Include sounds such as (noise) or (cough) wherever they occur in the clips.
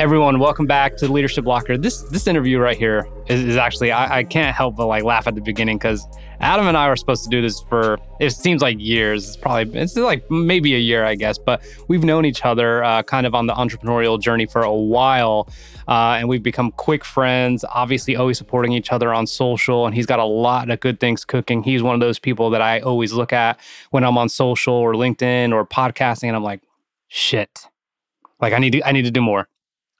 Everyone, welcome back to the Leadership Locker. This this interview right here is, is actually I, I, can't help but like laugh at the beginning because Adam and I were supposed to do this for it seems like years. It's probably it's like maybe a year, I guess, but we've known each other uh, kind of on the entrepreneurial journey for a while, uh, and we've become quick friends. Obviously, always supporting each other on social, and he's got a lot of good things cooking. He's one of those people that I always look at when I'm on social or LinkedIn or podcasting, and I'm like, shit, like I need to I need to do more.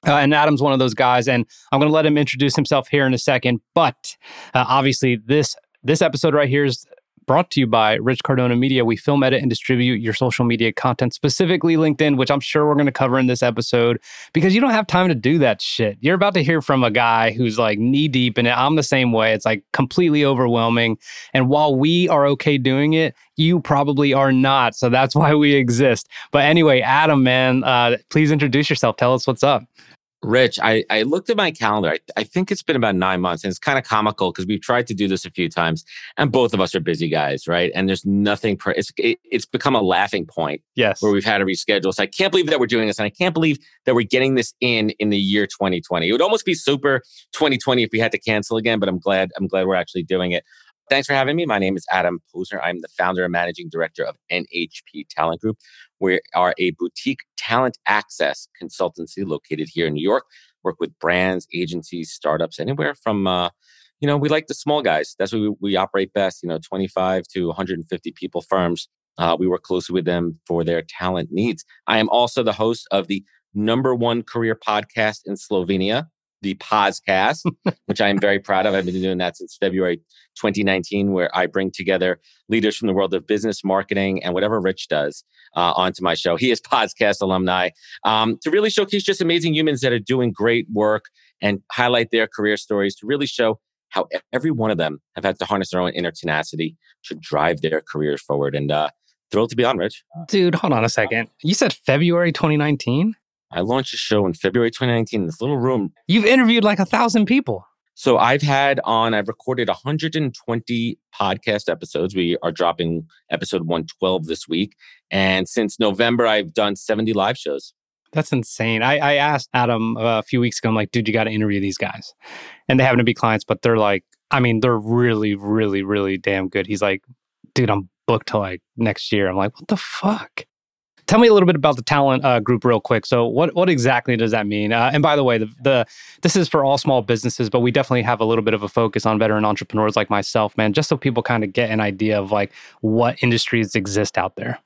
Uh, and Adam's one of those guys, and I'm going to let him introduce himself here in a second. But uh, obviously, this this episode right here is brought to you by Rich Cardona Media. We film, edit, and distribute your social media content, specifically LinkedIn, which I'm sure we're going to cover in this episode because you don't have time to do that shit. You're about to hear from a guy who's like knee deep in it. I'm the same way. It's like completely overwhelming. And while we are okay doing it, you probably are not. So that's (laughs) why we exist. But anyway, Adam, man, uh, please introduce yourself. Tell us what's up. Rich, I, I looked at my calendar. I, I think it's been about nine months, and it's kind of comical because we've tried to do this a few times, and both of us are busy guys, right? And there's nothing. Pre- it's it, it's become a laughing point. Yes, where we've had to reschedule. So I can't believe that we're doing this, and I can't believe that we're getting this in in the year 2020. It would almost be super 2020 if we had to cancel again, but I'm glad I'm glad we're actually doing it. Thanks for having me. My name is Adam Posner. I'm the founder and managing director of NHP Talent Group. We are a boutique talent access consultancy located here in New York. Work with brands, agencies, startups, anywhere from, uh, you know, we like the small guys. That's where we, we operate best, you know, 25 to 150 people firms. Uh, we work closely with them for their talent needs. I am also the host of the number one career podcast in Slovenia, the POZcast, (laughs) which I am very proud of. I've been doing that since February 2019, where I bring together leaders from the world of business, marketing, and whatever Rich does uh, onto my show. He is podcast alumni um, to really showcase just amazing humans that are doing great work and highlight their career stories to really show how every one of them have had to harness their own inner tenacity to drive their careers forward. And uh, thrilled to be on, Rich. Dude, hold on a second. You said February 2019? I launched a show in February 2019 in this little room. You've interviewed like a thousand people. So I've had on, I've recorded 120 podcast episodes. We are dropping episode 112 this week. And since November, I've done 70 live shows. That's insane. I, I asked Adam a few weeks ago, I'm like, dude, you got to interview these guys. And they happen to be clients, but they're like, I mean, they're really, really, really damn good. He's like, dude, I'm booked till like next year. I'm like, what the fuck? Tell me a little bit about the talent uh, group, real quick. So, what what exactly does that mean? Uh, and by the way, the, the this is for all small businesses, but we definitely have a little bit of a focus on veteran entrepreneurs like myself, man, just so people kind of get an idea of like what industries exist out there.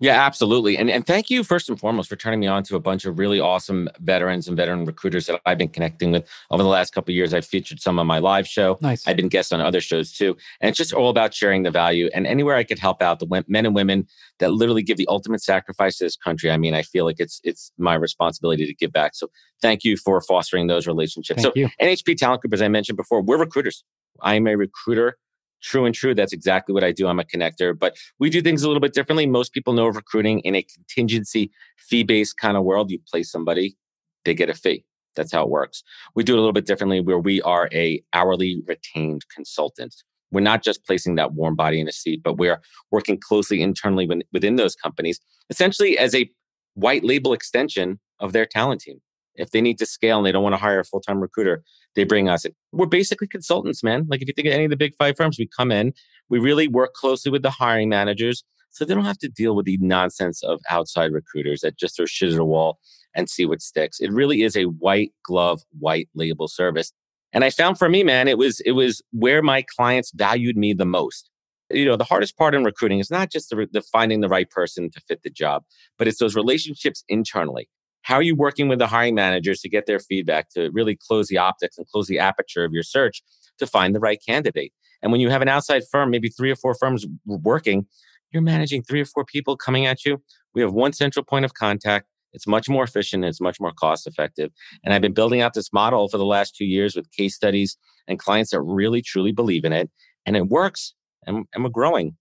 Yeah, absolutely. And and thank you first and foremost for turning me on to a bunch of really awesome veterans and veteran recruiters that I've been connecting with over the last couple of years. I've featured some on my live show. Nice. I've been guest on other shows too. And it's just all about sharing the value and anywhere I could help out the men and women that literally give the ultimate sacrifice to this country. I mean, I feel like it's it's my responsibility to give back. So thank you for fostering those relationships. Thank so you. NHP Talent Group, as I mentioned before, we're recruiters. I am a recruiter true and true. That's exactly what I do. I'm a connector, but we do things a little bit differently. Most people know of recruiting in a contingency fee based kind of world. You place somebody, they get a fee. That's how it works. We do it a little bit differently where we are a hourly retained consultant. We're not just placing that warm body in a seat, but we're working closely internally within those companies, essentially as a white label extension of their talent team. If they need to scale and they don't want to hire a full time recruiter, they bring us. We're basically consultants, man. Like if you think of any of the big five firms, we come in, we really work closely with the hiring managers so they don't have to deal with the nonsense of outside recruiters that just throw shit at a wall and see what sticks. It really is a white glove, white label service. And I found for me, man, it was it was where my clients valued me the most. You know, the hardest part in recruiting is not just the, the finding the right person to fit the job, but it's those relationships internally. How are you working with the hiring managers to get their feedback to really close the optics and close the aperture of your search to find the right candidate? And when you have an outside firm, maybe three or four firms working, you're managing three or four people coming at you. We have one central point of contact. It's much more efficient. It's much more cost effective. And I've been building out this model for the last two years with case studies and clients that really, truly believe in it. And it works. And, and we're growing.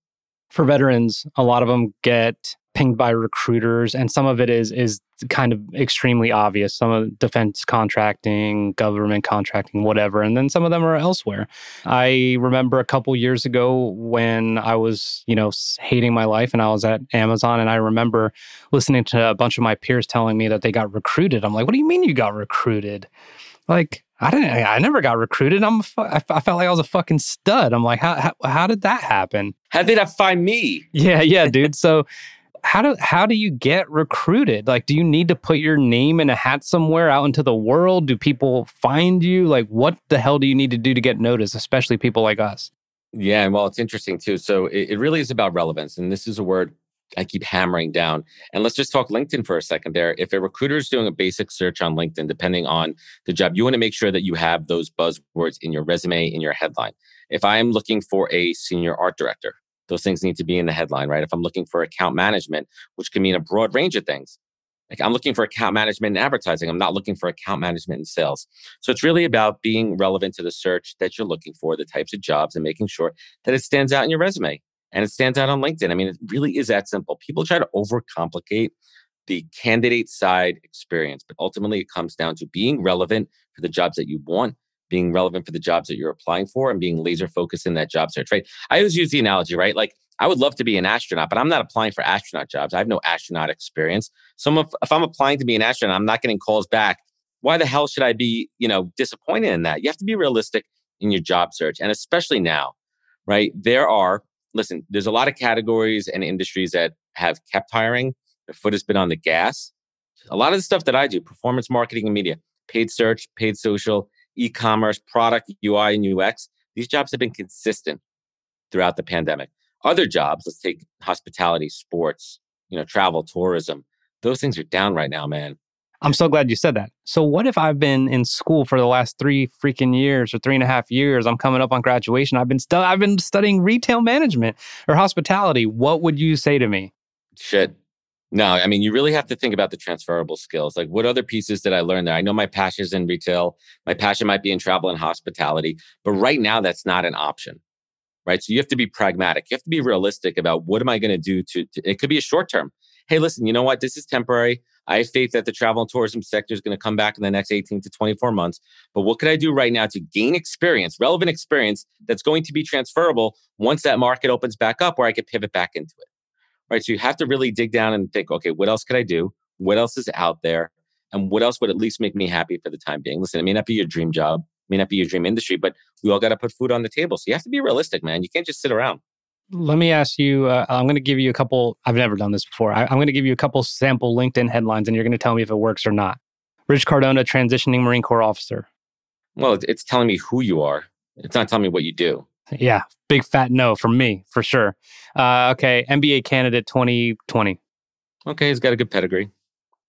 For veterans, a lot of them get pinged by recruiters and some of it is is kind of extremely obvious some of defense contracting government contracting whatever and then some of them are elsewhere i remember a couple years ago when i was you know hating my life and i was at amazon and i remember listening to a bunch of my peers telling me that they got recruited i'm like what do you mean you got recruited like I didn't. I never got recruited. I'm. I felt like I was a fucking stud. I'm like, how how, how did that happen? How did that find me? Yeah, yeah, dude. So how do how do you get recruited? Like, do you need to put your name in a hat somewhere out into the world? Do people find you? Like, what the hell do you need to do to get noticed, especially people like us? Yeah, well, it's interesting too. So it, it really is about relevance, and this is a word I keep hammering down. And let's just talk LinkedIn for a second there. If a recruiter is doing a basic search on LinkedIn, depending on the job, you want to make sure that you have those buzzwords in your resume, in your headline. If I am looking for a senior art director, those things need to be in the headline, right? If I'm looking for account management, which can mean a broad range of things, like I'm looking for account management and advertising. I'm not looking for account management and sales. So it's really about being relevant to the search that you're looking for, the types of jobs, and making sure that it stands out in your resume and it stands out on LinkedIn. I mean, it really is that simple. People try to overcomplicate the candidate side experience, but ultimately it comes down to being relevant for the jobs that you want being relevant for the jobs that you're applying for and being laser focused in that job search, right? I always use the analogy, right? Like I would love to be an astronaut, but I'm not applying for astronaut jobs. I have no astronaut experience. So if, I'm applying to be an astronaut, I'm not getting calls back. Why the hell should I be, you know, disappointed in that? You have to be realistic in your job search. And especially now, right? There are, listen, there's a lot of categories and industries that have kept hiring. Their foot has been on the gas. A lot of the stuff that I do, performance marketing and media, paid search, paid social, e-commerce, product, UI, and UX. These jobs have been consistent throughout the pandemic. Other jobs, let's take hospitality, sports, you know, travel, tourism. Those things are down right now, man. I'm so glad you said that. So, what if I've been in school for the last three freaking years or three and a half years? I'm coming up on graduation. I've been stu- I've been studying retail management or hospitality. What would you say to me? Shit, no, I mean, you really have to think about the transferable skills. Like, what other pieces did I learn there? I know my passion is in retail. My passion might be in travel and hospitality, but right now that's not an option, right? So you have to be pragmatic. You have to be realistic about what am I going to do to, it could be a short term. Hey, listen, you know what? This is temporary. I have faith that the travel and tourism sector is going to come back in the next 18 to 24 months. But what could I do right now to gain experience, relevant experience that's going to be transferable once that market opens back up where I could pivot back into it? Right? So you have to really dig down and think, okay, what else could I do? What else is out there? And what else would at least make me happy for the time being? Listen, it may not be your dream job, may not be your dream industry, but we all got to put food on the table. So you have to be realistic, man. You can't just sit around. Let me ask you. Uh, I'm going to give you a couple. I've never done this before. I, I'm going to give you a couple sample LinkedIn headlines, and you're going to tell me if it works or not. Rich Cardona, transitioning Marine Corps officer. Well, it's telling me who you are. It's not telling me what you do. Yeah, big fat no from me for sure. Uh, okay, MBA candidate 2020. Okay, he's got a good pedigree.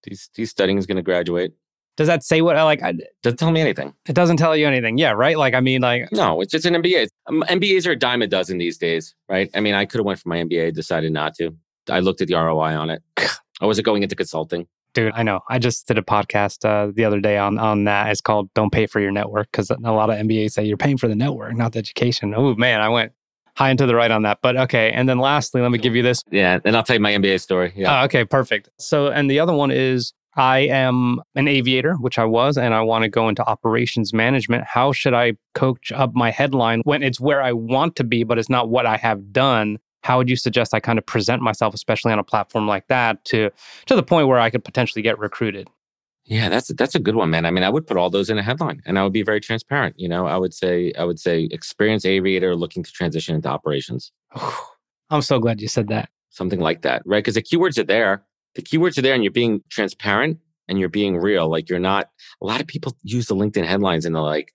He's he's studying. He's going to graduate. Does that say what I like? I, doesn't tell me anything. It doesn't tell you anything. Yeah, right. Like I mean, like no, it's just an MBA. Um, MBAs are a dime a dozen these days, right? I mean, I could have went for my MBA, decided not to. I looked at the ROI on it. (sighs) I wasn't going into consulting. Dude, I know. I just did a podcast uh, the other day on on that. It's called "Don't Pay for Your Network" because a lot of MBAs say you're paying for the network, not the education. Oh man, I went high and to the right on that. But okay. And then lastly, let me give you this. Yeah. And I'll tell you my MBA story. Yeah. Uh, okay. Perfect. So, and the other one is I am an aviator, which I was, and I want to go into operations management. How should I coach up my headline when it's where I want to be, but it's not what I have done? How would you suggest I kind of present myself, especially on a platform like that, to to the point where I could potentially get recruited? Yeah, that's that's a good one, man. I mean, I would put all those in a headline, and I would be very transparent. You know, I would say I would say experienced aviator looking to transition into operations. I'm so glad you said that. Something like that, right? Because the keywords are there. The keywords are there, and you're being transparent and you're being real. Like you're not. A lot of people use the LinkedIn headlines and they're like,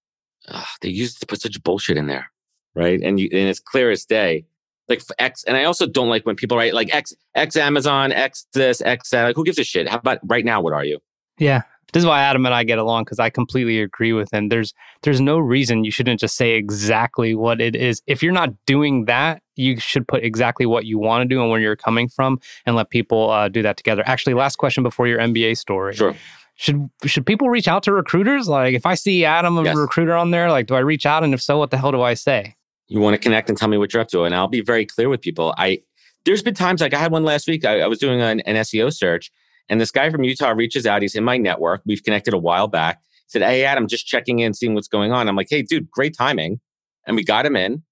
they use to put such bullshit in there, right? And you and it's clear as day. Like X, and I also don't like when people write like X, X Amazon, X this, X that. Like, who gives a shit? How about right now? What are you? Yeah. This is why Adam and I get along because I completely agree with him. There's there's no reason you shouldn't just say exactly what it is. If you're not doing that, you should put exactly what you want to do and where you're coming from, and let people uh, do that together. Actually, last question before your MBA story. Sure. Should should people reach out to recruiters? Like, if I see Adam, a yes. recruiter on there, like, do I reach out? And if so, what the hell do I say? You want to connect and tell me what you're up to, and I'll be very clear with people. I there's been times like I had one last week. I, I was doing an, an SEO search, and this guy from Utah reaches out. He's in my network. We've connected a while back. He said, Hey, Adam, just checking in, seeing what's going on. I'm like, Hey, dude, great timing. And we got him in.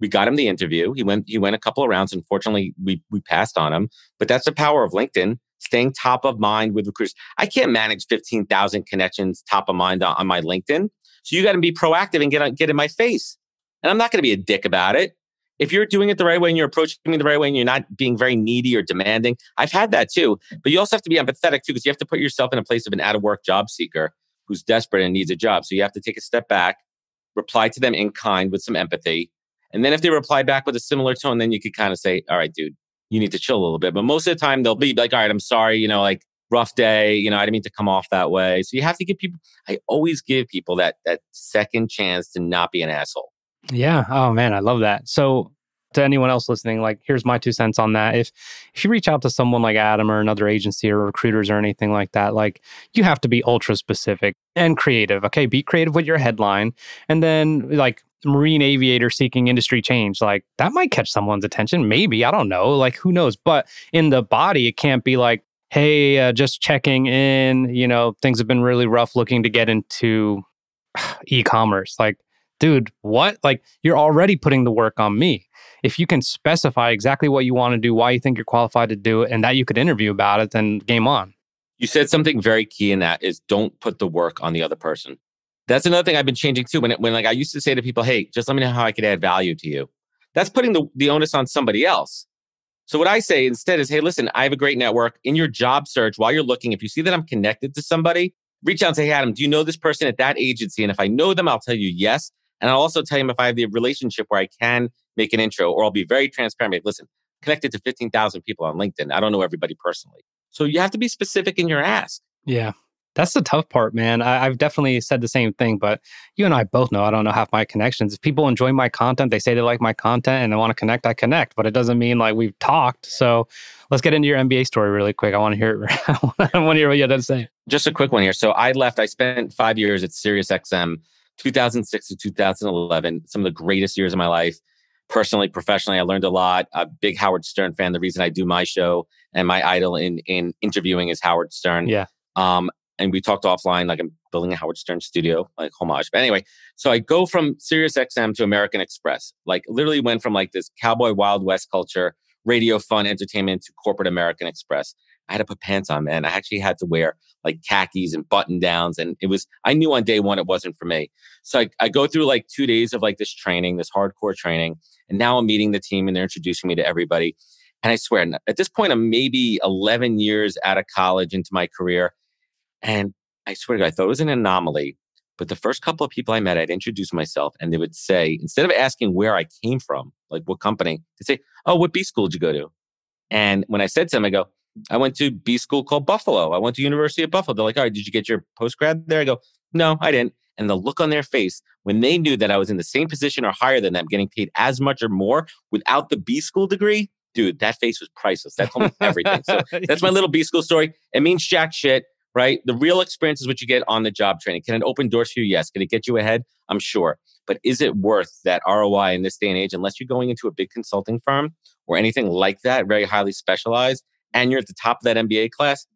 We got him the interview. He went, he went a couple of rounds. Unfortunately, we, we passed on him, but that's the power of LinkedIn, staying top of mind with recruiters. I can't manage 15,000 connections top of mind on, on my LinkedIn. So you got to be proactive and get, on, get in my face. And I'm not going to be a dick about it. If you're doing it the right way and you're approaching me the right way and you're not being very needy or demanding, I've had that too. But you also have to be empathetic too, because you have to put yourself in a place of an out of work job seeker who's desperate and needs a job. So you have to take a step back, reply to them in kind with some empathy. And then if they reply back with a similar tone, then you could kind of say, all right, dude, you need to chill a little bit. But most of the time they'll be like, all right, I'm sorry, you know, like rough day, you know, I didn't mean to come off that way. So you have to give people, I always give people that that second chance to not be an asshole. Yeah. Oh man, I love that. So to anyone else listening, like here's my two cents on that. If if you reach out to someone like Adam or another agency or recruiters or anything like that, like you have to be ultra specific and creative. Okay, be creative with your headline, and then like marine aviator seeking industry change, like that might catch someone's attention. Maybe I don't know. Like who knows? But in the body, it can't be like. Hey, uh, just checking in. You know, things have been really rough looking to get into (sighs) e commerce. Like, dude, what? Like, you're already putting the work on me if you can specify exactly what you want to do, why you think you're qualified to do it, and that you could interview about it, then game on. You said something very key in that is don't put the work on the other person. That's another thing I've been changing too. When it, when like I used to say to people, "Hey, just let me know how I could add value to you." That's putting the, the onus on somebody else. So what I say instead is, "Hey, listen, I have a great network. In your job search, while you're looking, if you see that I'm connected to somebody, reach out and say, "Hey, Adam, do you know this person at that agency?" And if I know them, I'll tell you yes. And I'll also tell him if I have the relationship where I can make an intro, or I'll be very transparent. Like, listen, connected to 15,000 people on LinkedIn. I don't know everybody personally. So you have to be specific in your ask. Yeah. That's the tough part, man. I, have definitely said the same thing, but you and I both know I don't know half my connections. If people enjoy my content, they say they like my content and they want to connect, I connect, but it doesn't mean like we've talked. So let's get into your MBA story really quick. I want to hear it. (laughs) I want to hear what you had to say. Just a quick one here. So I left, I spent five years at SiriusXM 2006 to 2011, some of the greatest years of my life. Personally, professionally, I learned a lot. A big Howard Stern fan. The reason I do my show and my idol in in interviewing is Howard Stern. Yeah. Um, and we talked offline, like I'm building a Howard Stern studio, like homage. But anyway, so I go from Sirius XM to American Express. Like literally went from like this cowboy Wild West culture, radio fun entertainment to corporate American Express. I had to put pants on, man. I actually had to wear like khakis and button downs. And it was, I knew on day one it wasn't for me. So I, I go through like two days of like this training, this hardcore training. And now I'm meeting the team and they're introducing me to everybody. And I swear, at this point, I'm maybe 11 years out of college into my career. And I swear to God, I thought it was an anomaly. But the first couple of people I met, I'd introduce myself and they would say, instead of asking where I came from, like what company, they'd say, Oh, what B school did you go to? And when I said to them, I go, I went to B school called Buffalo. I went to University of Buffalo. They're like, all right, did you get your post grad there? I go, no, I didn't. And the look on their face when they knew that I was in the same position or higher than them, getting paid as much or more without the B school degree, dude, that face was priceless. That told me everything. So (laughs) that's my little B school story. It means jack shit, right? The real experience is what you get on the job training. Can it open doors for you? Yes. Can it get you ahead? I'm sure. But is it worth that ROI in this day and age, unless you're going into a big consulting firm or anything like that, very highly specialized? And you're at the top of that MBA class,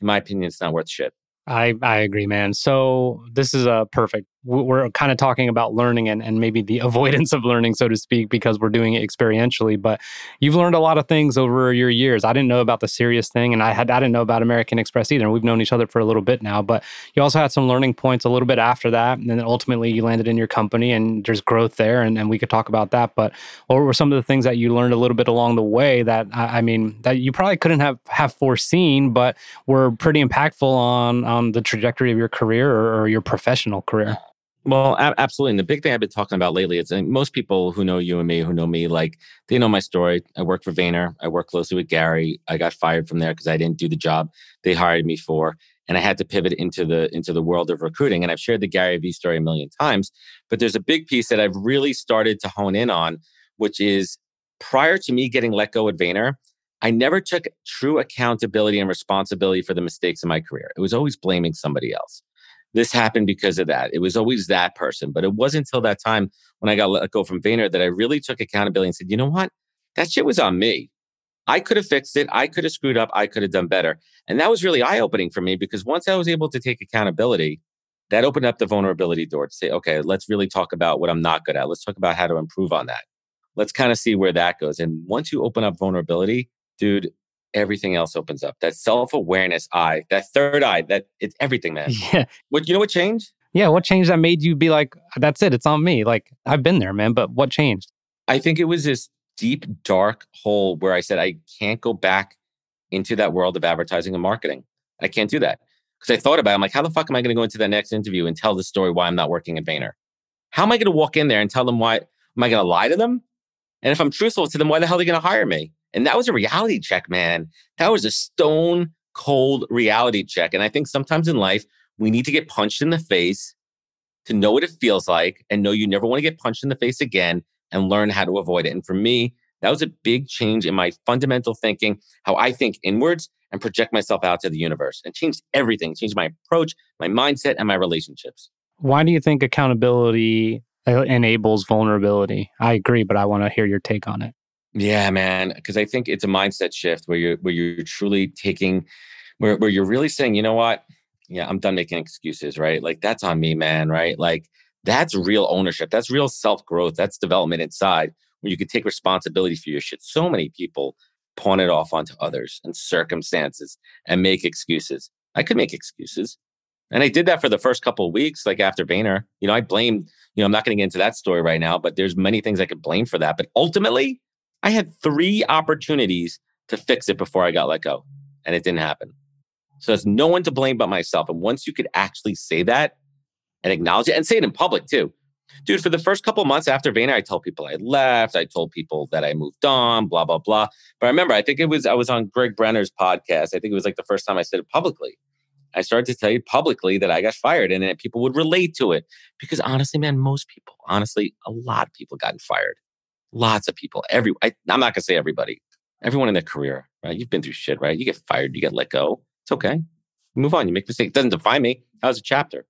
in my opinion, it's not worth shit. I, I agree, man. So this is a perfect we're kind of talking about learning and, and maybe the (laughs) avoidance of learning, so to speak, because we're doing it experientially. But you've learned a lot of things over your years. I didn't know about the Sirius thing, and I had I didn't know about American Express either. We've known each other for a little bit now, but you also had some learning points a little bit after that, and then ultimately you landed in your company, and there's growth there, and, and we could talk about that. But what were some of the things that you learned a little bit along the way that I, mean that you probably couldn't have have foreseen, but were pretty impactful on on the trajectory of your career or, or your professional career? Well, a- absolutely. And the big thing I've been talking about lately is most people who know you and me, who know me, like they know my story. I work for Vayner. I work closely with Gary. I got fired from there because I didn't do the job they hired me for, and I had to pivot into the into the world of recruiting. And I've shared the Gary Vee story a million times, but there's a big piece that I've really started to hone in on, which is prior to me getting let go at Vayner, I never took true accountability and responsibility for the mistakes in my career. It was always blaming somebody else this happened because of that. It was always that person. But it wasn't until that time when I got let go from Vayner that I really took accountability and said, you know what? That shit was on me. I could have fixed it. I could have screwed up. I could have done better. And that was really eye opening for me because once I was able to take accountability, that opened up the vulnerability door to say, okay, let's really talk about what I'm not good at. Let's talk about how to improve on that. Let's kind of see where that goes. And once you open up vulnerability, dude, everything else opens up. That self awareness eye, that third eye, that it's everything, man. Yeah. What you know what changed? Yeah. What changed that made you be like, that's it. It's on me. Like I've been there, man. But what changed? I think it was this deep, dark hole where I said, I can't go back into that world of advertising and marketing. I can't do that. Because I thought about it, I'm like, how the fuck am I going to go into that next interview and tell the story why I'm not working at Vayner? How am I going to walk in there and tell them why? Am I going to lie to them? And if I'm truthful to them, why the hell are they going to hire me? And that was a reality check, man. That was a stone cold reality check. And I think sometimes in life, we need to get punched in the face to know what it feels like and know you never want to get punched in the face again and learn how to avoid it. And for me, that was a big change in my fundamental thinking, how I think inwards and project myself out to the universe and changed everything, changed my approach, my mindset, and my relationships. Why do you think accountability uh, enables vulnerability? I agree, but I want to hear your take on it. Yeah, man, because I think it's a mindset shift where you're where you're truly taking where where you're really saying, you know what? Yeah, I'm done making excuses, right? Like that's on me, man, right? Like that's real ownership. That's real self-growth. That's development inside where you can take responsibility for your shit. So many people pawn it off onto others and circumstances and make excuses. I could make excuses. And I did that for the first couple of weeks, like after Vayner. You know, I blamed, you know, I'm not going to get into that story right now, but there's many things I could blame for that. But ultimately, I had three opportunities to fix it before I got let go, and it didn't happen. So there's no one to blame but myself. And once you could actually say that and acknowledge it and say it in public too. Dude, for the first couple months after Vayner, I told people I left. I told people that I moved on, blah, blah, blah. But I remember, I think it was, I was on Greg Brenner's podcast. I think it was like the first time I said it publicly. I started to tell you publicly that I got fired and that people would relate to it. Because honestly, man, most people, honestly, a lot of people gotten fired. Lots of people. Every I, I'm not gonna say everybody. Everyone in their career, right? You've been through shit, right? You get fired, you get let go. It's okay. move on. You make mistakes. It doesn't define me. That was a chapter.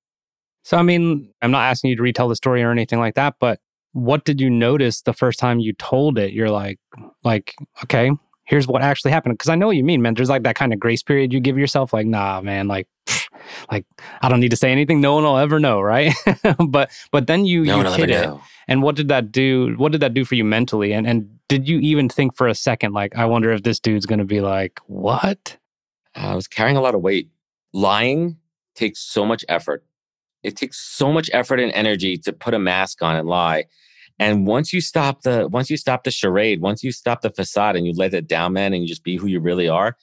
So I mean, I'm not asking you to retell the story or anything like that, but what did you notice the first time you told it? You're like, like, okay, here's what actually happened. Cause I know what you mean, man. There's like that kind of grace period you give yourself, like, nah, man, like (sighs) like I don't need to say anything. No one will ever know, right? (laughs) but but then you no you hit it. Know. And what did that do? What did that do for you mentally? And and did you even think for a second, like, I wonder if this dude's gonna be like, what? I was carrying a lot of weight. Lying takes so much effort. It takes so much effort and energy to put a mask on and lie. And once you stop the once you stop the charade, once you stop the facade and you let it down, man, and you just be who you really are,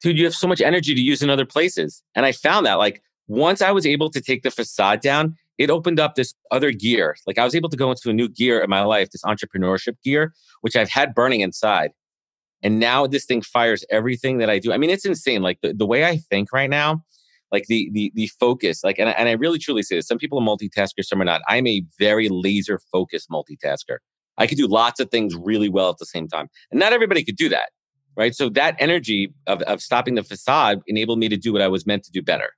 dude, you have so much energy to use in other places. And I found that like once I was able to take the facade down, it opened up this other gear. Like I was able to go into a new gear in my life, this entrepreneurship gear, which I've had burning inside. And now this thing fires everything that I do. I mean, it's insane. Like the, the way I think right now, like the the the focus, like and, and I really truly say this. Some people are multitaskers, some are not. I'm a very laser focused multitasker. I could do lots of things really well at the same time. And not everybody could do that right? So that energy of, of stopping the facade enabled me to do what I was meant to do better.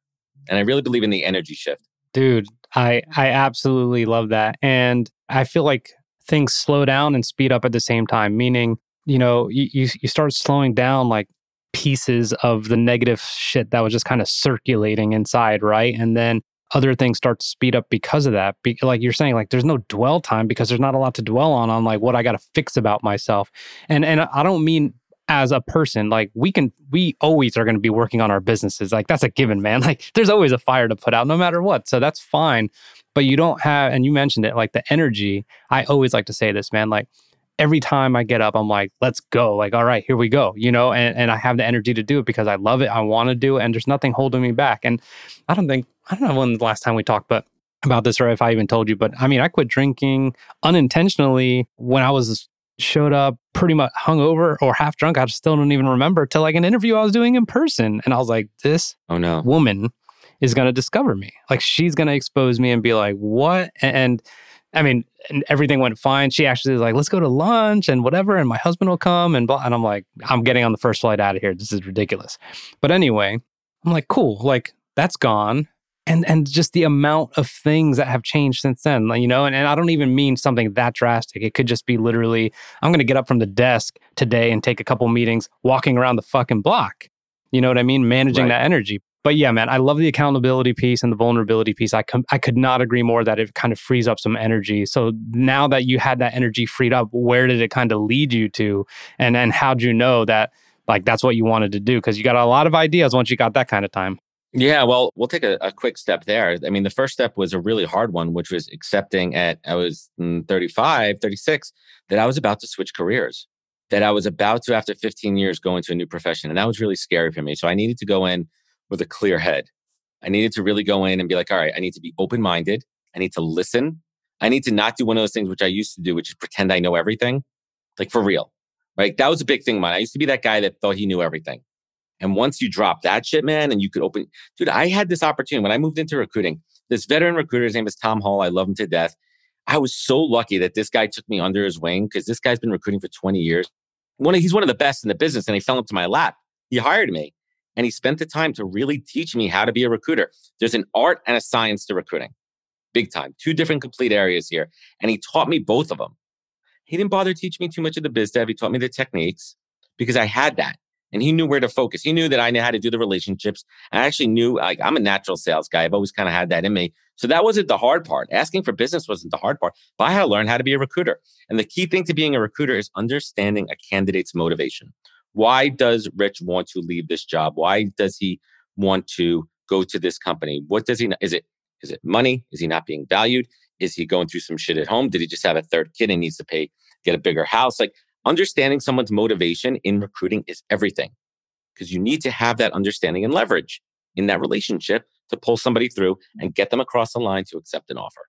And I really believe in the energy shift. Dude, I I absolutely love that. And I feel like things slow down and speed up at the same time, meaning, you know, you, you, start slowing down like pieces of the negative shit that was just kind of circulating inside, right? And then other things start to speed up because of that. Be, like you're saying, like there's no dwell time because there's not a lot to dwell on on like what I got to fix about myself. And and I don't mean as a person like we can we always are going to be working on our businesses. Like that's a given man. (laughs) Like there's always a fire to put out no matter what. So that's fine. But you don't have and you mentioned it like the energy. I always like to say this man like every time i get up i'm like let's go. Like all right here we go you know? And, and i have the energy to do it because i love it i want to do it and there's nothing holding me back. And i don't think i don't know when the last time we talked but about this or if I even told you, but I mean, I quit drinking unintentionally when I was showed up pretty much hungover or half drunk. I still don't even remember till like an interview I was doing in person. And I was like, this oh no woman is going to discover me. Like she's going to expose me and be like, what? And, I mean, and everything went fine. She actually was like, let's go to lunch and whatever. And my husband will come and blah. And I'm like, I'm getting on the first flight out of here. This is ridiculous. But anyway, I'm like, cool. Like that's gone. And and just the amount of things that have changed since then you know and, and i don't even mean something that drastic. It could just be literally i'm going to get up from the desk today and take a couple meetings walking around the fucking block. You know what i mean? Managing right. that energy. But yeah man i love the accountability piece and the vulnerability piece. I com- i could not agree more that it kind of frees up some energy. So now that you had that energy freed up where did it kind of lead you to? And and how'd you know that like that's what you wanted to do? Because you got a lot of ideas once you got that kind of time yeah, well, we'll take a, a, quick step there. I mean, the first step was a really hard one, which was accepting at I was mm, 35, 36, that I was about to switch careers, that I was about to, after 15 years, go into a new profession. And that was really scary for me. So I needed to go in with a clear head. I needed to really go in and be like, all right, I need to be open minded. I need to listen. I need to not do one of those things which I used to do, which is pretend I know everything, like for real. Right. That was a big thing of mine. I used to be that guy that thought he knew everything. And once you drop that shit, man, and you could open, dude, I had this opportunity when I moved into recruiting. This veteran recruiter, his name is Tom Hall. I love him to death. I was so lucky that this guy took me under his wing because this guy's been recruiting for 20 years. One of, he's one of the best in the business, and he fell into my lap. He hired me and he spent the time to really teach me how to be a recruiter. There's an art and a science to recruiting, big time, two different complete areas here. And he taught me both of them. He didn't bother teaching me too much of the biz dev. He taught me the techniques because I had that and he knew where to focus. He knew that I knew how to do the relationships. I actually knew like I'm a natural sales guy. I've always kind of had that in me. So that wasn't the hard part. Asking for business wasn't the hard part, but I had to learn how to be a recruiter. And the key thing to being a recruiter is understanding a candidate's motivation. Why does Rich want to leave this job? Why does he want to go to this company? What does he is it is it money? Is he not being valued? Is he going through some shit at home? Did he just have a third kid and needs to pay get a bigger house? Like understanding someone's motivation in recruiting is everything because you need to have that understanding and leverage in that relationship to pull somebody through and get them across the line to accept an offer.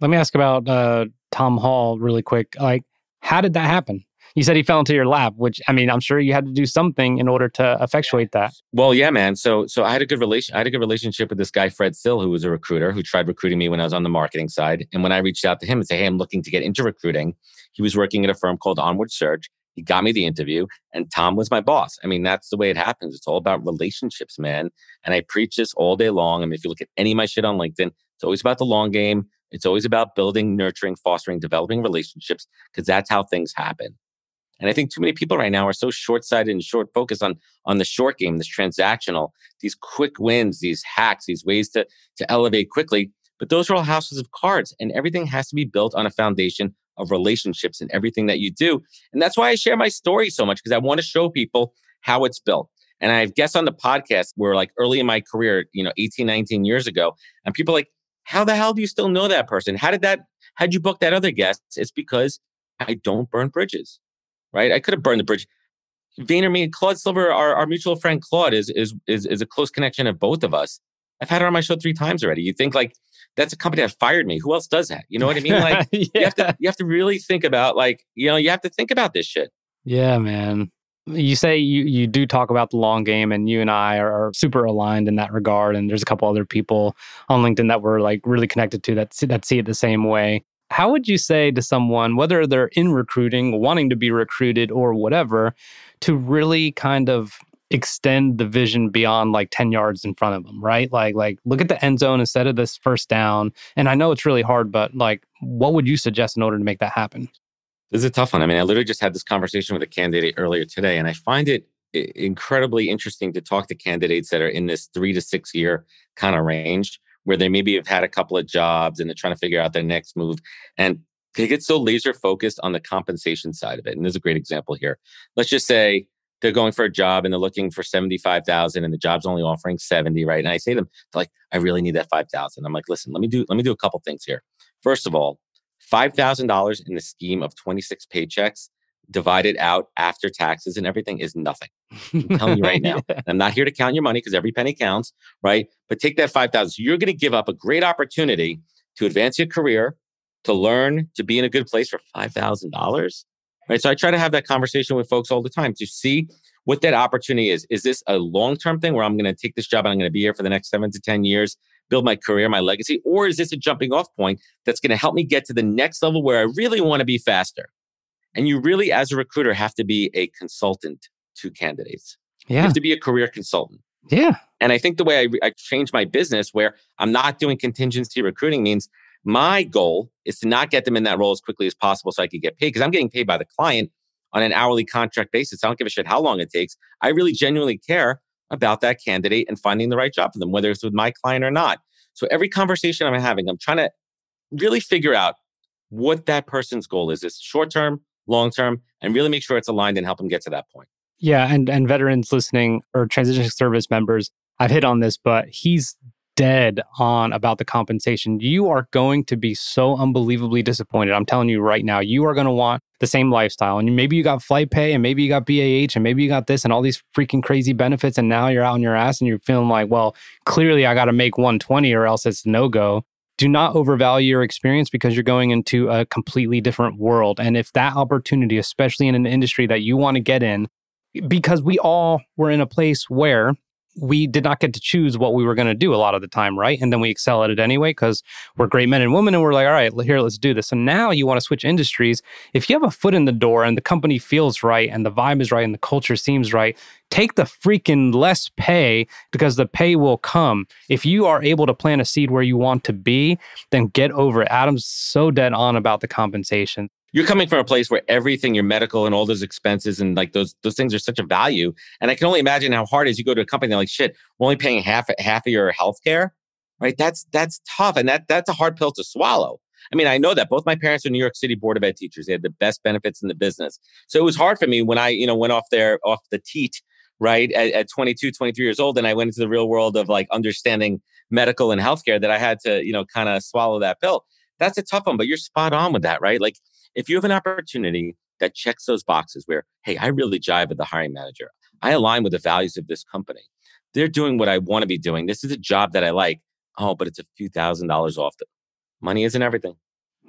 Let me ask about uh, Tom Hall really quick. Like, how did that happen? You said he fell into your lap, which I mean, I'm sure you had to do something in order to effectuate that. Well, yeah, man. So, so I had a good relation. I had a good relationship with this guy, Fred Sill, who was a recruiter who tried recruiting me when I was on the marketing side. And when I reached out to him and said, "Hey, I'm looking to get into recruiting," he was working at a firm called Onward Search. He got me the interview, and Tom was my boss. I mean, that's the way it happens. It's all about relationships, man. And I preach this all day long. I mean, if you look at any of my shit on LinkedIn, it's always about the long game. It's always about building, nurturing, fostering, developing relationships because that's how things happen. And I think too many people right now are so short-sighted and short focused on on the short game, this transactional, these quick wins, these hacks, these ways to to elevate quickly. But those are all houses of cards, and everything has to be built on a foundation of relationships and everything that you do. And that's why I share my story so much because I want to show people how it's built. And I have guests on the podcast where like early in my career, you know, 18, 19 years ago, and people like, how the hell do you still know that person? How did that, how'd you book that other guest? It's because I don't burn bridges, right? I could have burned the bridge. VaynerMedia, Claude Silver, our, our mutual friend Claude is, is, is, is a close connection of both of us. I've had her on my show three times already. You think like that's a company that fired me. Who else does that? You know what I mean? Like (laughs) yeah. you have to you have to really think about like, you know, you have to think about this shit. Yeah, man. You say you you do talk about the long game and you and I are, are super aligned in that regard and there's a couple other people on LinkedIn that we're like really connected to that see, that see it the same way. How would you say to someone whether they're in recruiting, wanting to be recruited or whatever, to really kind of extend the vision beyond like 10 yards in front of them, right? Like like look at the end zone instead of this first down. And I know it's really hard, but like what would you suggest in order to make that happen? This is a tough one. I mean, I literally just had this conversation with a candidate earlier today and I find it incredibly interesting to talk to candidates that are in this 3 to 6 year kind of range where they maybe have had a couple of jobs and they're trying to figure out their next move and they get so laser focused on the compensation side of it. And there's a great example here. Let's just say they're going for a job and they're looking for 75,000 and the job's only offering 70, right? And I say to them, like, I really need that 5,000. I'm like, listen, let me do, let me do a couple things here. First of all, $5,000 in the scheme of 26 paychecks divided out after taxes and everything is nothing. I'm telling you right (laughs) now. yeah. I'm not here to count your money because every penny counts, right? But take that 5,000. So you're going to give up a great opportunity to advance your career, to learn, to be in a good place for $5,000 right? So I try to have that conversation with folks all the time to see what that opportunity is. Is this a long term thing where I'm going to take this job and I'm going to be here for the next seven to 10 years, build my career, my legacy? Or is this a jumping off point that's going to help me get to the next level where I really want to be faster? And you really, as a recruiter, have to be a consultant to candidates. Yeah. You have to be a career consultant. Yeah. And I think the way I, I changed my business where I'm not doing contingency recruiting means my goal is to not get them in that role as quickly as possible so I can get paid because I'm getting paid by the client on an hourly contract basis. I don't give a shit how long it takes. I really genuinely care about that candidate and finding the right job for them, whether it's with my client or not. So every conversation I'm having, I'm trying to really figure out what that person's goal is. Is short term, long term, and really make sure it's aligned and help them get to that point. Yeah, and and veterans listening or transition service members, I've hit on this, but he's dead on about the compensation. You are going to be so unbelievably disappointed. I'm telling you right now, you are going to want the same lifestyle. And maybe you got flight pay and maybe you got BAH and maybe you got this and all these freaking crazy benefits. And now you're out on your ass and you're feeling like, well, clearly I got to make 120 or else it's no go. Do not overvalue your experience because you're going into a completely different world. And if that opportunity, especially in an industry that you want to get in, because we all were in a place where we did not get to choose what we were going to do a lot of the time, right? And then we excel at it anyway because we're great men and women and we're like, all right, here, let's do this. So now you want to switch industries. If you have a foot in the door and the company feels right and the vibe is right and the culture seems right, take the freaking less pay because the pay will come. If you are able to plant a seed where you want to be, then get over it. Adam's so dead on about the compensation you're coming from a place where everything, your medical and all those expenses and like those those things are such a value. And I can only imagine how hard it is you go to a company they're like, shit, we're only paying half half of your health care. Right. That's that's tough. And that that's a hard pill to swallow. I mean, I know that both my parents are New York City Board of Ed teachers. They had the best benefits in the business. So it was hard for me when I, you know, went off there off the teat, right, at, at 22, 23 years old. And I went into the real world of like understanding medical and healthcare that I had to, you know, kind of swallow that pill. That's a tough one, but you're spot on with that, right? Like if you have an opportunity that checks those boxes where, hey, I really jive with the hiring manager, I align with the values of this company, they're doing what I want to be doing. This is a job that I like. Oh, but it's a few thousand dollars off. The money isn't everything.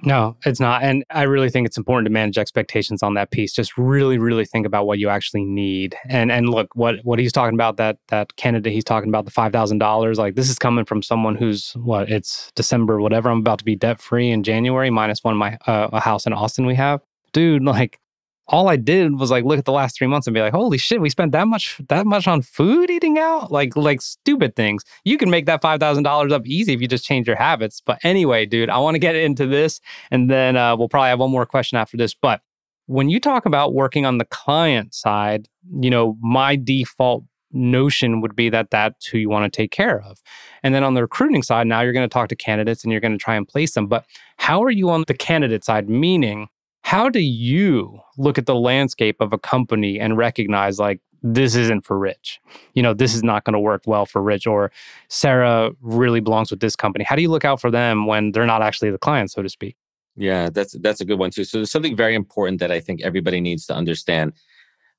No, it's not. And I really think it's important to manage expectations on that piece. Just really, really think about what you actually need. And and look, what what he's talking about, that that candidate he's talking about, the five thousand dollars, like this is coming from someone who's what, it's December, whatever. I'm about to be debt free in January, minus one my uh, a house in Austin we have. Dude, like all I did was like look at the last three months and be like, holy shit, we spent that much that much on food eating out, like like stupid things. You can make that five thousand dollars up easy if you just change your habits. But anyway, dude, I want to get into this, and then uh, we'll probably have one more question after this. But when you talk about working on the client side, you know, my default notion would be that that's who you want to take care of. And then on the recruiting side, now you're going to talk to candidates and you're going to try and place them. But how are you on the candidate side? Meaning how do you look at the landscape of a company and recognize like this isn't for Rich? You know, this is not going to work well for Rich or Sarah really belongs with this company. How do you look out for them when they're not actually the client, so to speak? Yeah, that's that's a good one too. So there's something very important that I think everybody needs to understand.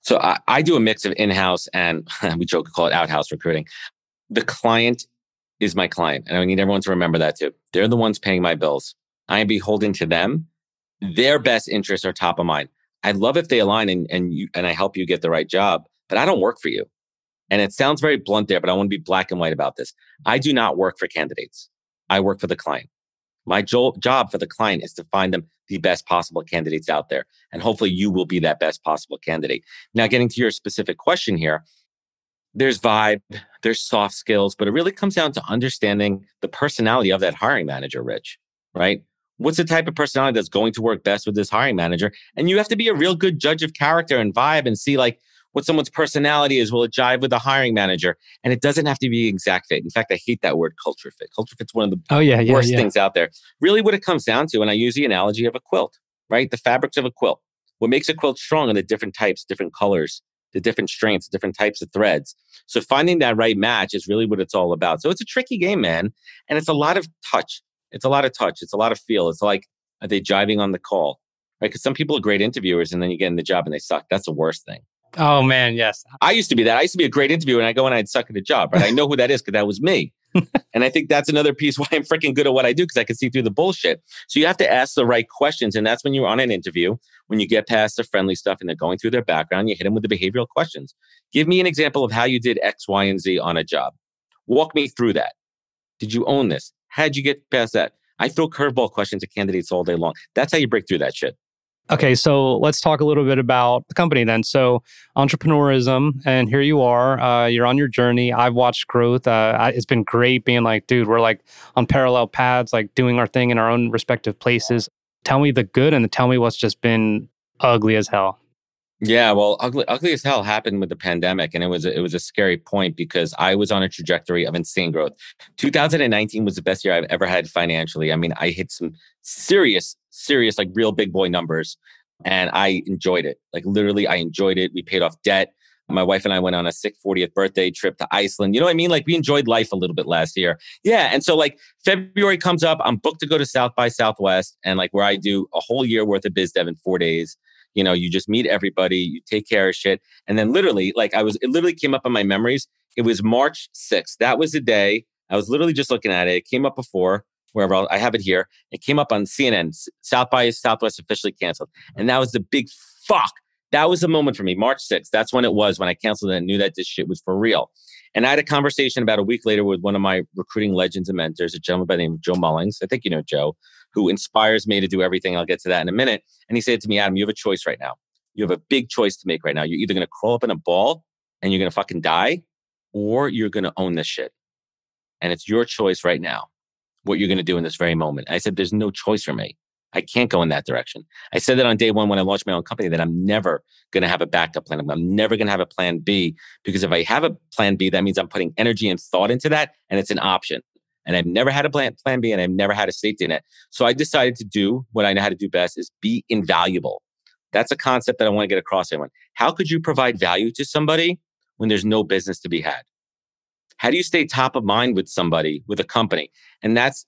So I, I do a mix of in-house and (laughs) we joke call it outhouse recruiting. The client is my client, and I need everyone to remember that too. They're the ones paying my bills. I am beholden to them their best interests are top of mind. I'd love if they align and and you and I help you get the right job, but I don't work for you. And it sounds very blunt there, but I want to be black and white about this. I do not work for candidates. I work for the client. My jo- job for the client is to find them the best possible candidates out there. And hopefully you will be that best possible candidate. Now, getting to your specific question here, there's vibe, there's soft skills, but it really comes down to understanding the personality of that hiring manager, Rich, right? What's the type of personality that's going to work best with this hiring manager? And you have to be a real good judge of character and vibe and see like what someone's personality is. Will it jive with the hiring manager? And it doesn't have to be exact fit. In fact, I hate that word culture fit. Culture fit's one of the oh, yeah, yeah, worst yeah. things out there. Really, what it comes down to, and I use the analogy of a quilt, right? The fabrics of a quilt. What makes a quilt strong are the different types, different colors, the different strengths, different types of threads. So finding that right match is really what it's all about. So it's a tricky game, man. And it's a lot of touch. It's a lot of touch. It's a lot of feel. It's like, are they jiving on the call? Right? Because some people are great interviewers and then you get in the job and they suck. That's the worst thing. Oh man, yes. I used to be that. I used to be a great interviewer and I go and I'd suck at a job, right? I know who that is because that was me. (laughs) and I think that's another piece (laughs) why I'm freaking good at what I do because I can see through the bullshit. So you have to ask the right questions. And that's when you're on an interview, when you get past the friendly stuff and they're going through their background, you hit them with the behavioral questions. Give me an example of how you did X, Y, and Z on a job. Walk me through that. Did you own this? How'd you get past that? I throw curveball questions at candidates all day long. That's how you break through that shit. Okay, so let's talk a little bit about the company then. So, entrepreneurism, and here you are. Uh, you're on your journey. I've watched growth. Uh, it's been great being like, dude, we're like on parallel paths, like doing our thing in our own respective places. Tell me the good and tell me what's just been ugly as hell. Yeah, well, ugly, ugly as hell happened with the pandemic, and it was it was a scary point because I was on a trajectory of insane growth. 2019 was the best year I've ever had financially. I mean, I hit some serious, serious, like real big boy numbers, and I enjoyed it. Like literally, I enjoyed it. We paid off debt. My wife and I went on a sick 40th birthday trip to Iceland. You know what I mean? Like we enjoyed life a little bit last year. Yeah. And so like February comes up, I'm booked to go to South by Southwest and like where I do a whole year worth of biz dev in four days you know you just meet everybody you take care of shit. And then literally like i was it literally came up in my memories. It was march 6th that was the day i was literally just looking at it. It came up before wherever i have it here. It came up on cnn south by southwest officially canceled. And that was the big fuck. That was the moment for me march 6th that's when it was when i canceled and knew that this shit was for real. And I had a conversation about a week later with one of my recruiting legends and mentors, a gentleman by the name of Joe Mullings. I think you know Joe who inspires me to do everything. I'll get to that in a minute. And he said to me, Adam, you have a choice right now. You have a big choice to make right now. You're either going to crawl up in a ball and you're going to fucking die, or you're going to own this shit. And it's your choice right now what you're going to do in this very moment. I said, there's no choice for me. I can't go in that direction. I said that on day one when I launched my own company that I'm never going to have a backup plan. I'm never going to have a plan B because if I have a plan B, that means I'm putting energy and thought into that and it's an option and I've never had a plan, plan B and I've never had a safety net. So I decided to do what I know how to do best is be invaluable. That's a concept that I want to get across to everyone. How could you provide value to somebody when there's no business to be had? How do you stay top of mind with somebody, with a company? And that's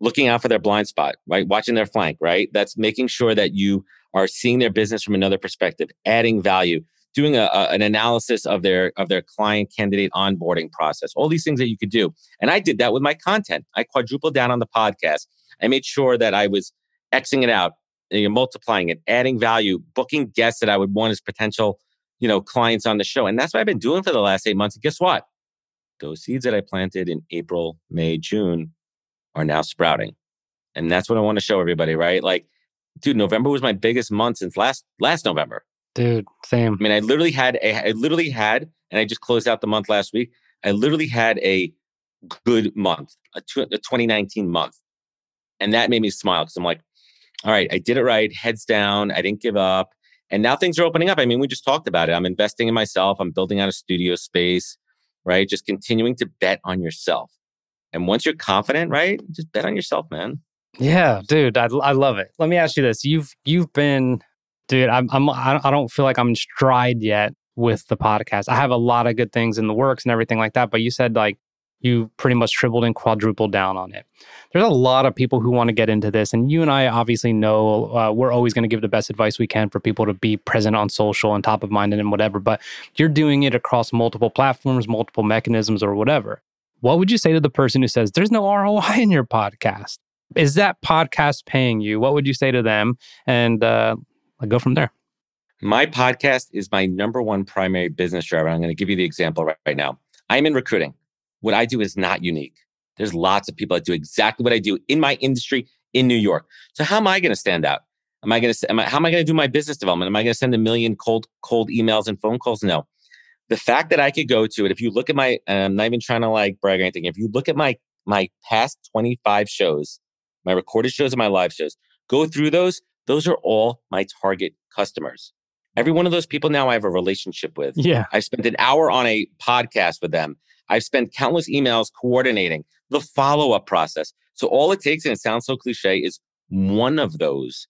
looking out for their blind spot, right? Watching their flank, right? That's making sure that you are seeing their business from another perspective, adding value, doing a, a, an analysis of their of their client candidate onboarding process all these things that you could do. And i did that with my content. I quadrupled down on the podcast. I made sure that i was xing it out you know, multiplying it adding value booking guests that i would want as potential you know clients on the show. And that's what i've been doing for the last eight months. And guess what? Those seeds that i planted in april may june are now sprouting. And that's what i want to show everybody right? Like dude november was my biggest month since last last november Dude, same. I mean, I literally had a, I literally had, and I just closed out the month last week. I literally had a good month, a, a 2019 month. And that made me smile because I'm like, all right, I did it right, heads down, I didn't give up. And now things are opening up. I mean, we just talked about it. I'm investing in myself, I'm building out a studio space, right? Just continuing to bet on yourself. And once you're confident, right? Just bet on yourself, man. Yeah, dude, I, I love it. Let me ask you this: you've you've been dude, I'm, I'm I don't feel like I'm in stride yet with the podcast. I have a lot of good things in the works and everything like that. But you said like you pretty much tripled and quadrupled down on it. There's a lot of people who want to get into this, and you and I obviously know uh, we're always going to give the best advice we can for people to be present on social and top of mind and whatever. But you're doing it across multiple platforms, multiple mechanisms, or whatever. What would you say to the person who says there's no ROI in your podcast? Is that podcast paying you? What would you say to them? And uh, I go from there. My podcast is my number one primary business driver. I'm going to give you the example right, right now. I'm in recruiting. What I do is not unique. There's lots of people that do exactly what I do in my industry in New York. So how am I going to stand out? Am I going to? Am I, how am I going to do my business development? Am I going to send a million cold cold emails and phone calls? No. The fact that I could go to it, if you look at my, I'm not even trying to like brag or anything. If you look at my my past 25 shows, my recorded shows and my live shows, go through those. Those are all my target customers. Every one of those people now I have a relationship with. Yeah. I've spent an hour on a podcast with them. I've spent countless emails coordinating the follow up process. So all it takes, and it sounds so cliche, is one of those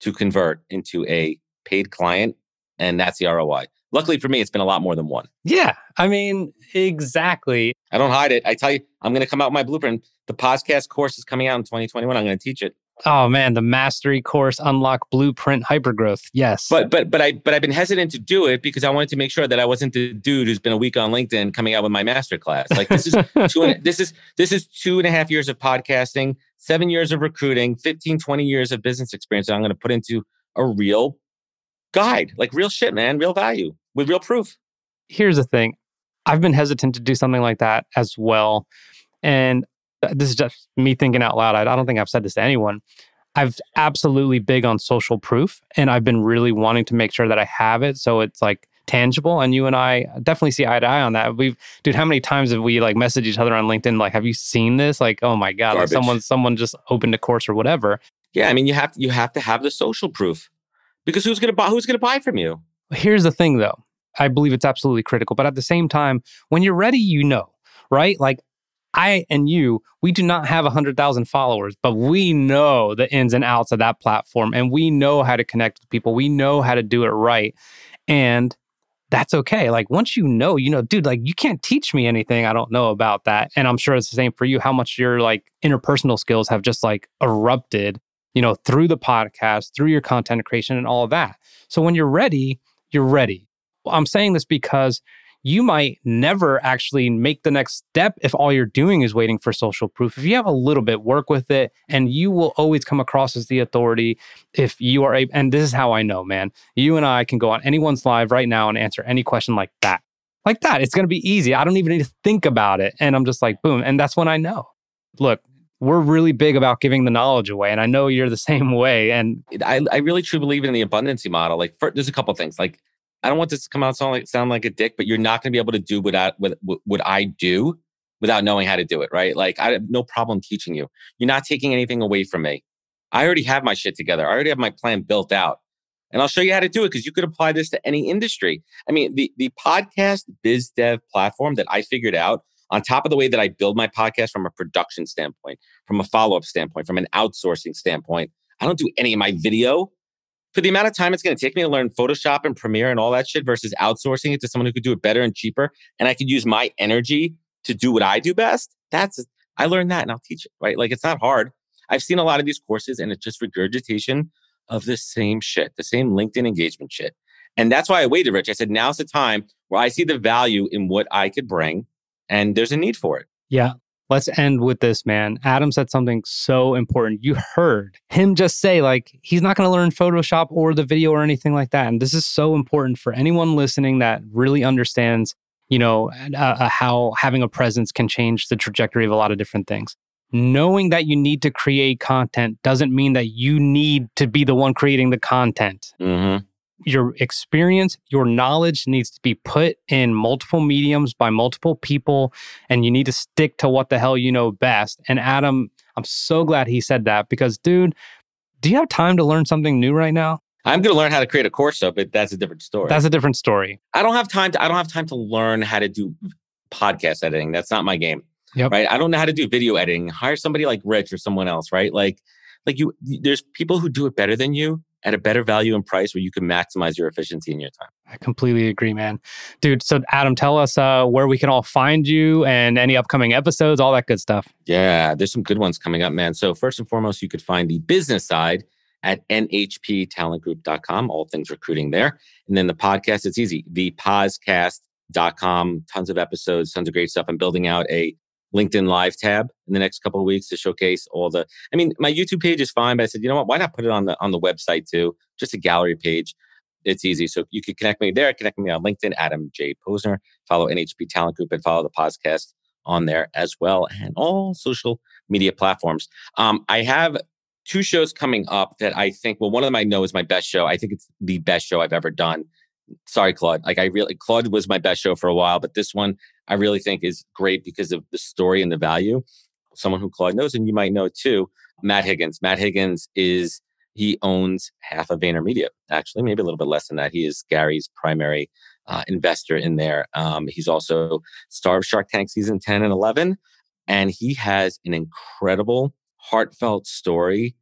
to convert into a paid client. And that's the ROI. Luckily for me, it's been a lot more than one. Yeah. I mean, exactly. I don't hide it. I tell you, I'm going to come out with my blueprint. The podcast course is coming out in 2021. I'm going to teach it. Oh man, the mastery course unlock blueprint hypergrowth. Yes. But but but I but I've been hesitant to do it because I wanted to make sure that I wasn't the dude who's been a week on LinkedIn coming out with my master class. Like this is (laughs) two and, this is this is two and a half years of podcasting, seven years of recruiting, 15, 20 years of business experience that I'm going to put into a real guide, like real shit, man, real value with real proof. Here's the thing. I've been hesitant to do something like that as well. And this is just me thinking out loud. I, don't think I've said this to anyone. I've absolutely big on social proof and I've been really wanting to make sure that I have it so it's like tangible and you and I definitely see eye to eye on that. We've dude, how many times have we like messaged each other on LinkedIn like have you seen this? Like, oh my god, like someone someone just opened a course or whatever. Yeah, I mean you have you have to have the social proof. Because who's going to buy who's going to buy from you? Here's the thing though. I believe it's absolutely critical, but at the same time, when you're ready, you know, right? Like I and you, we do not have 100,000 followers, but we know the ins and outs of that platform and we know how to connect with people. We know how to do it right. And that's okay. Like once you know, you know, dude, like you can't teach me anything I don't know about that. And I'm sure it's the same for you, how much your like interpersonal skills have just like erupted, you know, through the podcast, through your content creation and all of that. So when you're ready, you're ready. I'm saying this because you might never actually make the next step if all you're doing is waiting for social proof. If you have a little bit, work with it, and you will always come across as the authority if you are a. And this is how I know, man. You and I can go on anyone's live right now and answer any question like that. Like that. It's going to be easy. I don't even need to think about it. And I'm just like, boom. And that's when I know. Look, we're really big about giving the knowledge away. And I know you're the (laughs) same way. And I, I really truly believe in the abundancy model. Like, for, there's a couple things. Like, I don't want this to come out sound like sound like a dick, but you're not going to be able to do what I, what, what I do without knowing how to do it, right? Like I have no problem teaching you. You're not taking anything away from me. I already have my shit together. I already have my plan built out. And I'll show you how to do it because you could apply this to any industry. I mean, the the podcast biz dev platform that I figured out on top of the way that I build my podcast from a production standpoint, from a follow-up standpoint, from an outsourcing standpoint. I don't do any of my video for the amount of time it's going to take me to learn Photoshop and Premiere and all that shit versus outsourcing it to someone who could do it better and cheaper, and I could use my energy to do what I do best. That's I learned that and I'll teach it, right? Like it's not hard. I've seen a lot of these courses and it's just regurgitation of the same shit, the same LinkedIn engagement shit. And that's why I waited, Rich. I said, now's the time where I see the value in what I could bring and there's a need for it. Yeah. Let's end with this, man. Adam said something so important. You heard him just say, like, he's not going to learn Photoshop or the video or anything like that. And this is so important for anyone listening that really understands, you know, uh, uh, how having a presence can change the trajectory of a lot of different things. Knowing that you need to create content doesn't mean that you need to be the one creating the content. Mm-hmm your experience, your knowledge needs to be put in multiple mediums by multiple people, and you need to stick to what the hell you know best. And Adam, I'm so glad he said that because, dude, do you have time to learn something new right now? I'm going to learn how to create a course though, but that's a different story. That's a different story. I don't have time to. I don't have time to learn how to do podcast editing. That's not my game. Yep. Right. I don't know how to do video editing. Hire somebody like Rich or someone else. Right. Like, like you. There's people who do it better than you at a better value and price where you can maximize your efficiency in your time. I completely agree, man. Dude, so Adam, tell us uh, where we can all find you and any upcoming episodes, all that good stuff. Yeah, there's some good ones coming up, man. So, first and foremost, you could find the business side at nhptalentgroup.com, all things recruiting there. And then the podcast, it's easy, thepozcast.com, tons of episodes, tons of great stuff. I'm building out a LinkedIn Live tab in the next couple of weeks to showcase all the. I mean, my YouTube page is fine, but I said, you know what? Why not put it on the on the website too? Just a gallery page. It's easy. So you can connect me there. Connect me on LinkedIn, Adam J Posner. Follow NHP Talent Group and follow the podcast on there as well, and all social media platforms. Um, I have two shows coming up that I think. Well, one of them I know is my best show. I think it's the best show I've ever done sorry, Claude. Like I really, Claude was my best show for a while, but this one I really think is great because of the story and the value. Someone who Claude knows, and you might know too, Matt Higgins. Matt Higgins is he owns half of VaynerMedia. Actually, maybe a little bit less than that. He is Gary's primary uh, investor in there. Um, he's also star of Shark Tank season ten and eleven, and he has an incredible, heartfelt story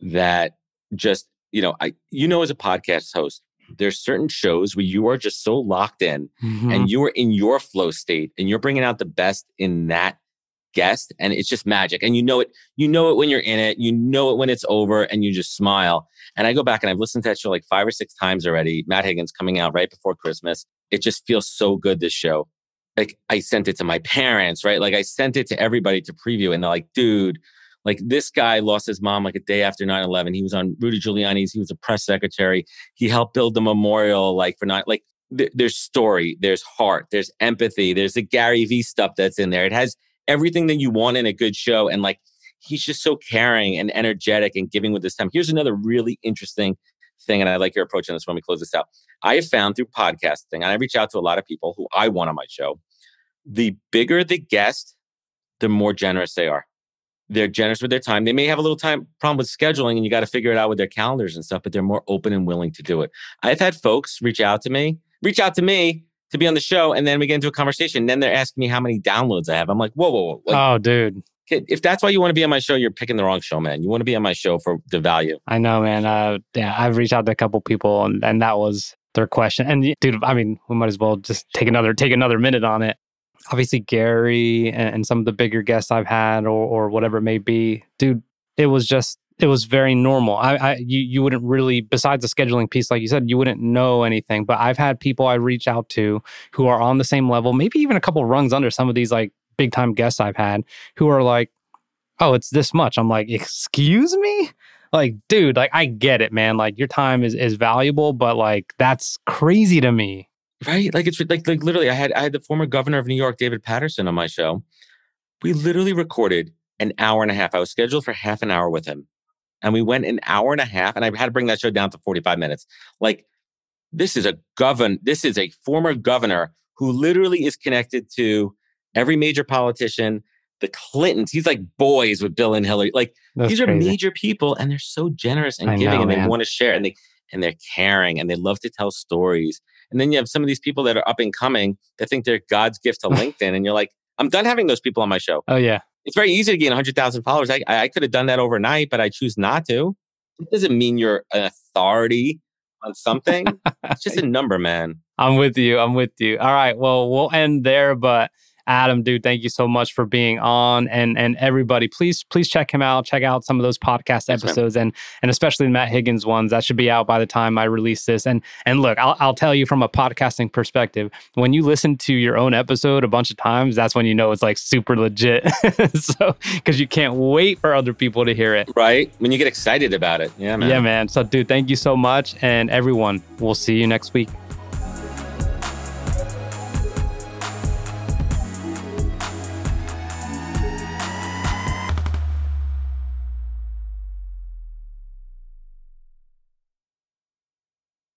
that just you know, I you know, as a podcast host, there's certain shows where you are just so locked in mm-hmm. and you are in your flow state and you're bringing out the best in that guest and it's just magic. And you know it you know it when you're in it you know it when it's over and you just smile. And i go back and i've listened to that show like five or six times already. Matt higgins coming out right before christmas. It just feels so good this show. Like i sent it to my parents right? Like i sent it to everybody to preview and they're like dude like this guy lost his mom like a day after 9-11. He was on Rudy Giuliani's, he was a press secretary. He helped build the memorial like for not like th- there's story, there's heart, there's empathy, there's the Gary Vee stuff that's in there. It has everything that you want in a good show. And like he's just so caring and energetic and giving with his time. Here's another really interesting thing, and I like your approach on this when we close this out. I have found through podcasting, and I reach out to a lot of people who I want on my show. The bigger the guest, the more generous they are. They're generous with their time. They may have a little time problem with scheduling, and you got to figure it out with their calendars and stuff, but they're more open and willing to do it. I've had folks reach out to me, reach out to me to be on the show, and then we get into a conversation. And then they're asking me how many downloads I have. I'm like, whoa, whoa, whoa. Like, oh, dude. If that's why you want to be on my show, you're picking the wrong show, man. You want to be on my show for the value. I know, man. Uh, yeah, I've reached out to a couple people, and, and that was their question. And dude, I mean, we might as well just take another take another minute on it. Obviously, Gary and, and some of the bigger guests I've had, or or whatever it may be, dude. It was just it was very normal. I, I you you wouldn't really besides the scheduling piece, like you said, you wouldn't know anything. But I've had people I reach out to who are on the same level, maybe even a couple rungs under some of these like big time guests I've had, who are like, "Oh, it's this much." I'm like, "Excuse me." Like, dude, like I get it, man. Like your time is is valuable, but like that's crazy to me. Right? Like it's like like literally I had I had the former governor of New York, David Paterson, on my show. We literally recorded an hour and a half. I was scheduled for half an hour with him and we went an hour and a half and i had to bring that show down to 45 minutes like this is a govern this is a former governor who literally is connected to every major politician the clintons he's like boys with bill and hillary like That's these are crazy. major people and they're so generous and I giving know, and man. they want to share and they and they're caring and they love to tell stories and then you have some of these people that are up and coming that think they're god's gift to (laughs) linkedin and you're like i'm done having those people on my show oh yeah it's very easy to gain 100,000 followers. I, I could have done that overnight, but I choose not to. It doesn't mean you're an authority on something. it's just a (laughs) number, man. I'm with you. I'm with you. All right. Well, we'll end there, but Adam, dude, thank you so much for being on. And and everybody, please, please check him out. Check out some of those podcast Thanks, episodes man. and and especially the Matt Higgins ones. That should be out by the time I release this. And and look, I'll I'll tell you from a podcasting perspective, when you listen to your own episode a bunch of times, that's when you know it's like super legit. (laughs) so because you can't wait for other people to hear it. Right. When you get excited about it. Yeah, man. Yeah, man. So dude, thank you so much. And everyone, we'll see you next week.